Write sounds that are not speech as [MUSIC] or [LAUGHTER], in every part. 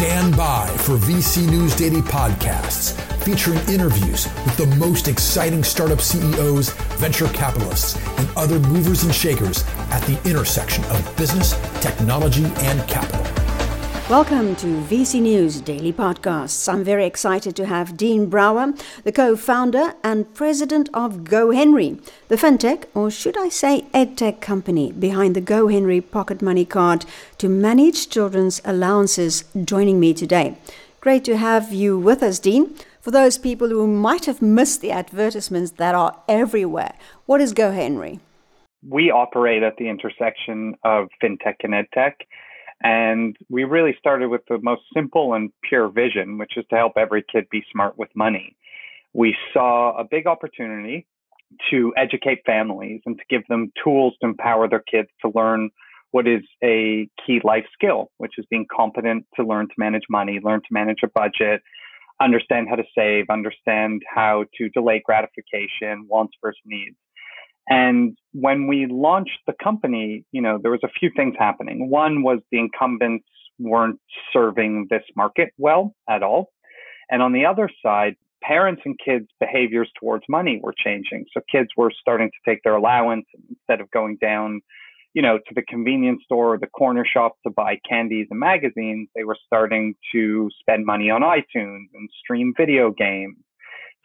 Stand by for VC News Daily podcasts featuring interviews with the most exciting startup CEOs, venture capitalists, and other movers and shakers at the intersection of business, technology, and capital. Welcome to VC News Daily Podcasts. I'm very excited to have Dean Brower, the co founder and president of GoHenry, the fintech, or should I say edtech company behind the GoHenry pocket money card to manage children's allowances, joining me today. Great to have you with us, Dean. For those people who might have missed the advertisements that are everywhere, what is GoHenry? We operate at the intersection of fintech and edtech and we really started with the most simple and pure vision, which is to help every kid be smart with money. We saw a big opportunity to educate families and to give them tools to empower their kids to learn what is a key life skill, which is being competent to learn to manage money, learn to manage a budget, understand how to save, understand how to delay gratification, wants versus needs. And when we launched the company, you know, there was a few things happening. One was the incumbents weren't serving this market well at all. And on the other side, parents and kids' behaviors towards money were changing. So kids were starting to take their allowance instead of going down, you know, to the convenience store or the corner shop to buy candies and magazines. They were starting to spend money on iTunes and stream video games.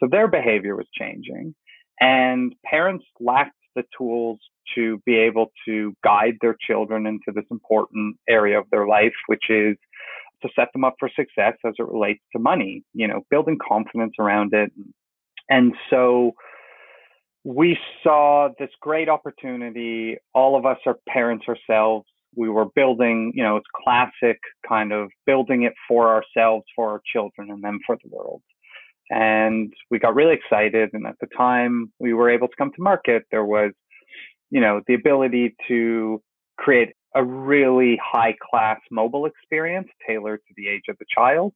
So their behavior was changing. And parents lacked the tools to be able to guide their children into this important area of their life, which is to set them up for success as it relates to money, you know, building confidence around it. And so we saw this great opportunity. All of us are parents ourselves. We were building, you know, it's classic kind of building it for ourselves, for our children, and then for the world and we got really excited. And at the time we were able to come to market, there was, you know, the ability to create a really high class mobile experience tailored to the age of the child,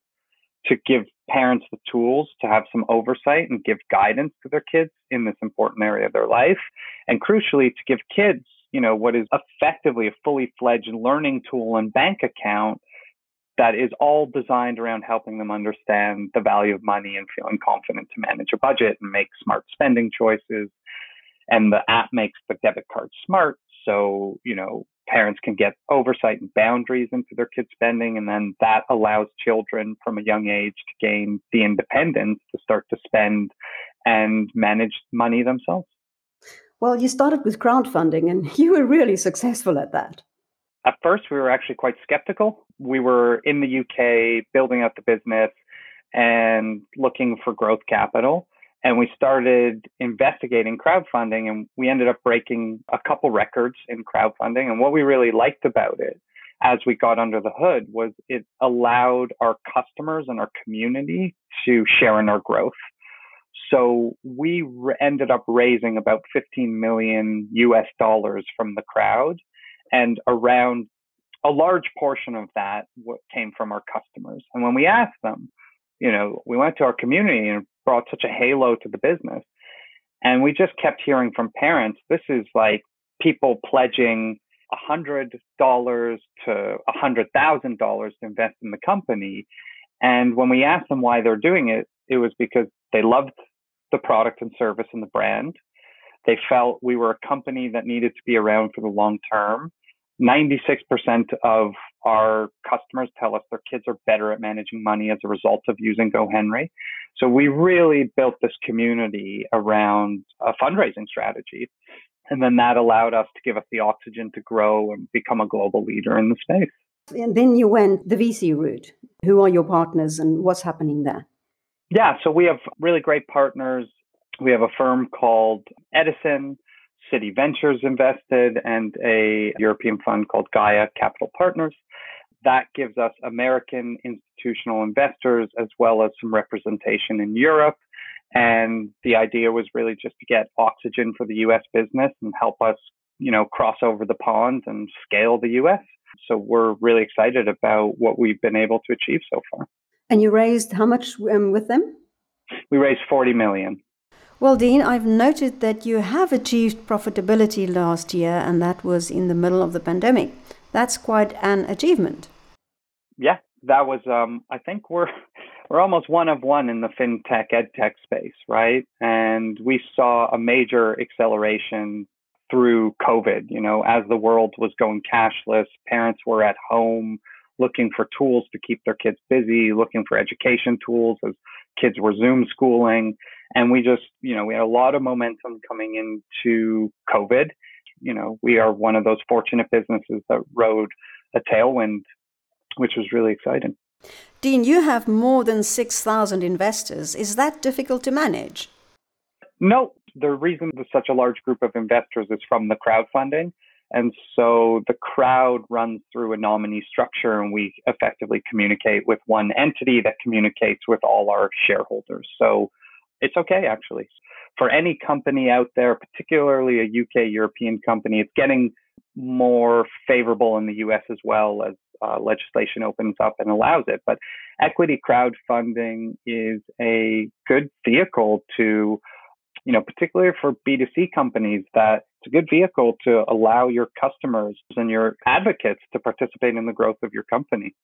to give parents the tools to have some oversight and give guidance to their kids in this important area of their life, and crucially to give kids, you know, what is effectively a fully fledged learning tool and bank account that is all designed around helping them understand the value of money and feeling confident to manage a budget and make smart spending choices. And the app makes the debit card smart. So, you know, parents can get oversight and boundaries into their kids' spending. And then that allows children from a young age to gain the independence to start to spend and manage money themselves. Well, you started with crowdfunding and [LAUGHS] you were really successful at that. At first, we were actually quite skeptical. We were in the UK building out the business and looking for growth capital. And we started investigating crowdfunding, and we ended up breaking a couple records in crowdfunding. And what we really liked about it as we got under the hood was it allowed our customers and our community to share in our growth. So we ended up raising about 15 million US dollars from the crowd and around a large portion of that came from our customers. And when we asked them, you know, we went to our community and brought such a halo to the business. And we just kept hearing from parents, this is like people pledging $100 to $100,000 to invest in the company. And when we asked them why they're doing it, it was because they loved the product and service and the brand. They felt we were a company that needed to be around for the long term. 96% of our customers tell us their kids are better at managing money as a result of using GoHenry. So we really built this community around a fundraising strategy. And then that allowed us to give us the oxygen to grow and become a global leader in the space. And then you went the VC route. Who are your partners and what's happening there? Yeah, so we have really great partners. We have a firm called Edison Citi Ventures invested and a European fund called Gaia Capital Partners. That gives us American institutional investors as well as some representation in Europe. And the idea was really just to get oxygen for the US business and help us, you know, cross over the pond and scale the US. So we're really excited about what we've been able to achieve so far. And you raised how much um, with them? We raised 40 million. Well, Dean, I've noted that you have achieved profitability last year, and that was in the middle of the pandemic. That's quite an achievement. Yeah, that was um, I think we're [LAUGHS] we're almost one of one in the fintech edtech space, right? And we saw a major acceleration through COVID. You know, as the world was going cashless, parents were at home looking for tools to keep their kids busy, looking for education tools as kids were Zoom schooling. And we just, you know, we had a lot of momentum coming into COVID. You know, we are one of those fortunate businesses that rode a tailwind, which was really exciting. Dean, you have more than 6,000 investors. Is that difficult to manage? No. The reason there's such a large group of investors is from the crowdfunding. And so the crowd runs through a nominee structure, and we effectively communicate with one entity that communicates with all our shareholders. So it's okay, actually. For any company out there, particularly a UK European company, it's getting more favorable in the US as well as uh, legislation opens up and allows it. But equity crowdfunding is a good vehicle to you know, particularly for B2C companies, that it's a good vehicle to allow your customers and your advocates to participate in the growth of your company.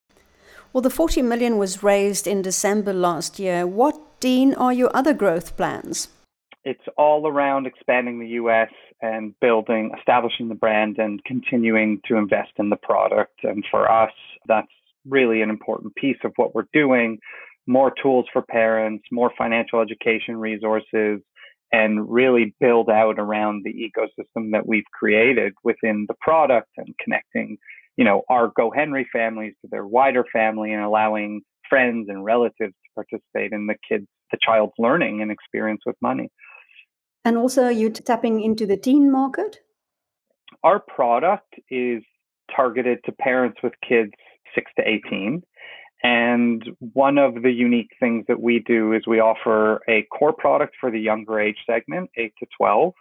Well, the 40 million was raised in December last year. What, Dean, are your other growth plans? It's all around expanding the US and building, establishing the brand and continuing to invest in the product. And for us, that's really an important piece of what we're doing. More tools for parents, more financial education resources, and really build out around the ecosystem that we've created within the product and connecting, you know, our GoHenry families to their wider family and allowing friends and relatives participate in the kids, the child's learning and experience with money. And also, you tapping into the teen market? Our product is targeted to parents with kids 6 to 18 and one of the unique things that we do is we offer a core product for the younger age segment, 8 to 12.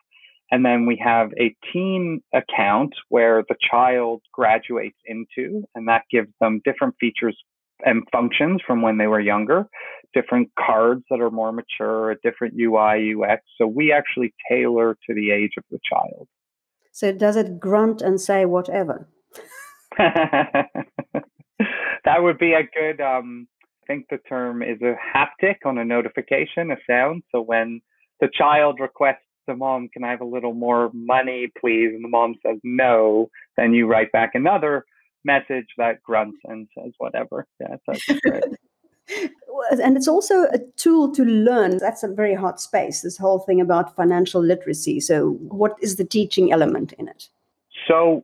And then we have a teen account where the child graduates into, and that gives them different features and functions from when they were younger, different cards that are more mature, a different UI, UX. So we actually tailor to the age of the child. So does it grunt and say whatever? [LAUGHS] that would be a good. Um, I think the term is a haptic on a notification, a sound. So when the child requests the mom, "Can I have a little more money, please?" and the mom says no, then you write back another message that grunts and says whatever. Yeah, that's great. [LAUGHS] and it's also a tool to learn. That's a very hot space, this whole thing about financial literacy. So, what is the teaching element in it? So,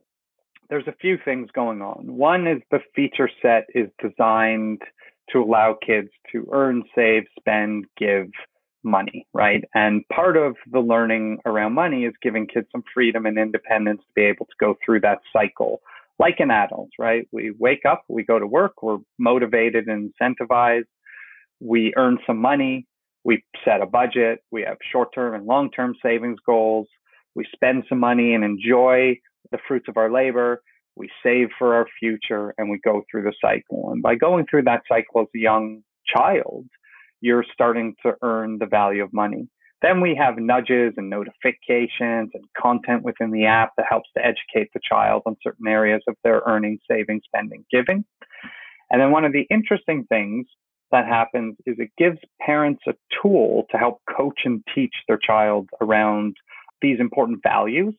there's a few things going on. One is the feature set is designed to allow kids to earn, save, spend, give money, right? And part of the learning around money is giving kids some freedom and independence to be able to go through that cycle like an adult, right? We wake up, we go to work, we're motivated and incentivized, we earn some money, we set a budget, we have short term and long term savings goals, we spend some money and enjoy the fruits of our labor, we save for our future, and we go through the cycle. And by going through that cycle as a young child, you're starting to earn the value of money. Then we have nudges and notifications and content within the app that helps to educate the child on certain areas of their earning, saving, spending, giving. And then one of the interesting things that happens is it gives parents a tool to help coach and teach their child around these important values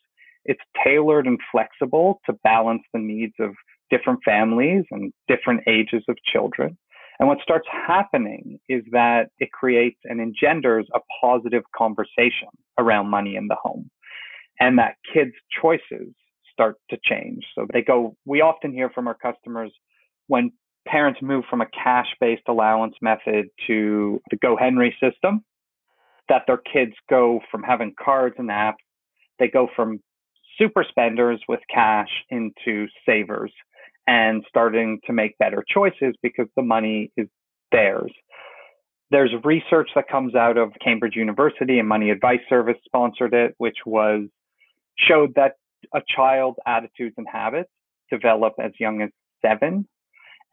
it's tailored and flexible to balance the needs of different families and different ages of children. And what starts happening is that it creates and engenders a positive conversation around money in the home and that kids' choices start to change. So they go, we often hear from our customers when parents move from a cash based allowance method to the GoHenry system, that their kids go from having cards and apps, they go from super spenders with cash into savers and starting to make better choices because the money is theirs. There's research that comes out of Cambridge University and Money Advice Service sponsored it, which was showed that a child's attitudes and habits develop as young as seven,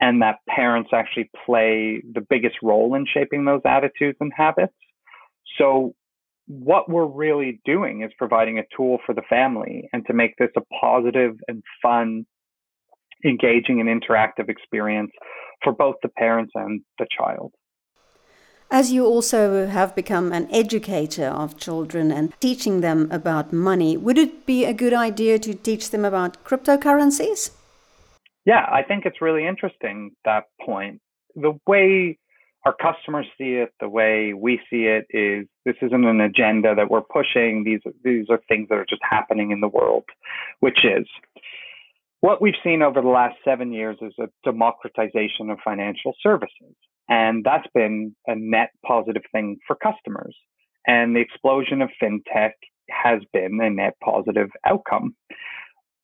and that parents actually play the biggest role in shaping those attitudes and habits. So what we're really doing is providing a tool for the family and to make this a positive and fun engaging and interactive experience for both the parents and the child. As you also have become an educator of children and teaching them about money, would it be a good idea to teach them about cryptocurrencies? Yeah, I think it's really interesting that point. The way our customers see it, the way we see it is this isn't an agenda that we're pushing. These these are things that are just happening in the world, which is what we've seen over the last seven years is a democratization of financial services. And that's been a net positive thing for customers. And the explosion of fintech has been a net positive outcome.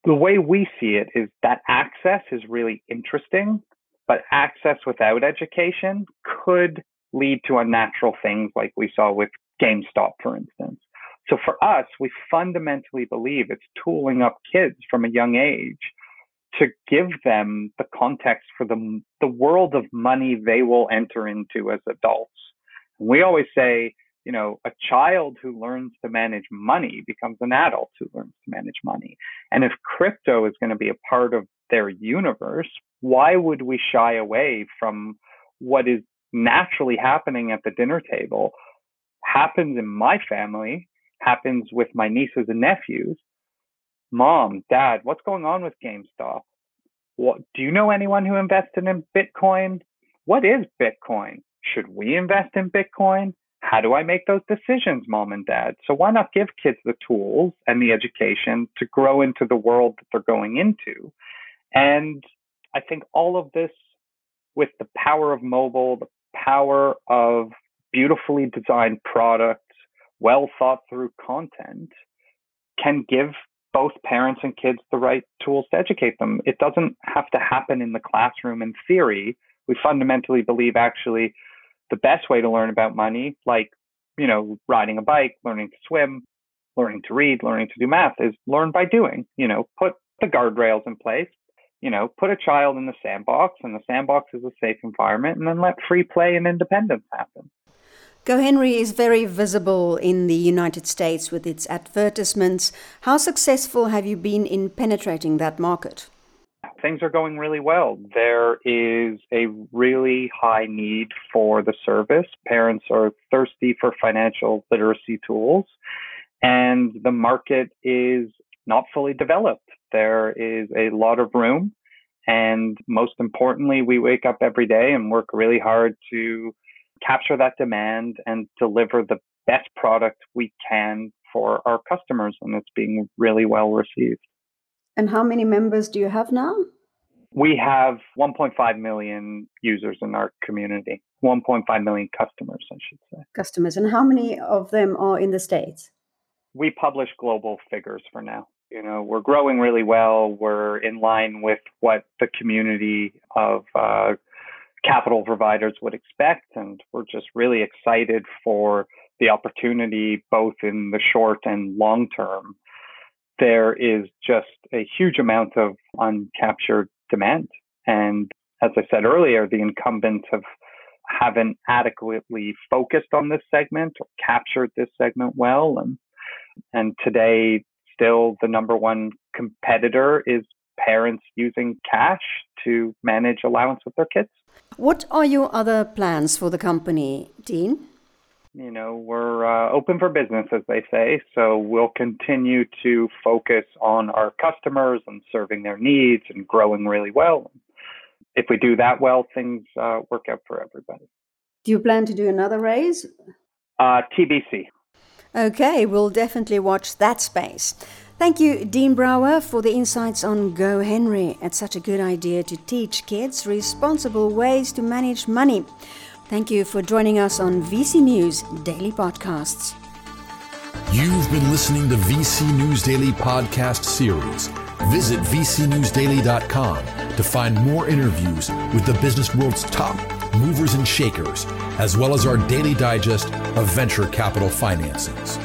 The way we see it is that access is really interesting, but access without education could lead to unnatural things like we saw with GameStop, for instance. So for us, we fundamentally believe it's tooling up kids from a young age to give them the context for the, the world of money they will enter into as adults. And we always say, you know, a child who learns to manage money becomes an adult who learns to manage money. And if crypto is going to be a part of their universe, why would we shy away from what is naturally happening at the dinner table? Happens in my family, happens with my nieces and nephews, mom, dad, what's going on with GameStop? What do you know anyone who invested in Bitcoin? What is Bitcoin? Should we invest in Bitcoin? How do I make those decisions, mom and dad? So why not give kids the tools and the education to grow into the world that they're going into? And I think all of this with the power of mobile, the power of beautifully designed products, well thought through content can give both parents and kids the right tools to educate them. It doesn't have to happen in the classroom in theory. We fundamentally believe actually the best way to learn about money, like, you know, riding a bike, learning to swim, learning to read, learning to do math, is learn by doing. You know, put the guardrails in place, you know, put a child in the sandbox, and the sandbox is a safe environment, and then let free play and independence happen. GoHenry is very visible in the United States with its advertisements. How successful have you been in penetrating that market? Things are going really well. There is a really high need for the service. Parents are thirsty for financial literacy tools, and the market is not fully developed. There is a lot of room. And most importantly, we wake up every day and work really hard to capture that demand and deliver the best product we can for our customers. And it's being really well received. And how many members do you have now? We have 1.5 million users in our community, 1.5 million customers, I should say. Customers. And how many of them are in the States? We publish global figures for now. You know, we're growing really well. We're in line with what the community of uh, capital providers would expect. And we're just really excited for the opportunity, both in the short and long term. There is just a huge amount of uncaptured demand. And as I said earlier, the incumbents have haven't adequately focused on this segment or captured this segment well. And and today still the number one competitor is parents using cash to manage allowance with their kids. What are your other plans for the company, Dean? You know, we're uh, open for business, as they say. So we'll continue to focus on our customers and serving their needs and growing really well. If we do that well, things uh, work out for everybody. Do you plan to do another raise? Uh, TBC. Okay, we'll definitely watch that space. Thank you, Dean Brower, for the insights on Go Henry. It's such a good idea to teach kids responsible ways to manage money. Thank you for joining us on VC News Daily Podcasts. You've been listening to VC News Daily Podcast Series. Visit vcnewsdaily.com to find more interviews with the business world's top movers and shakers, as well as our daily digest of venture capital financings.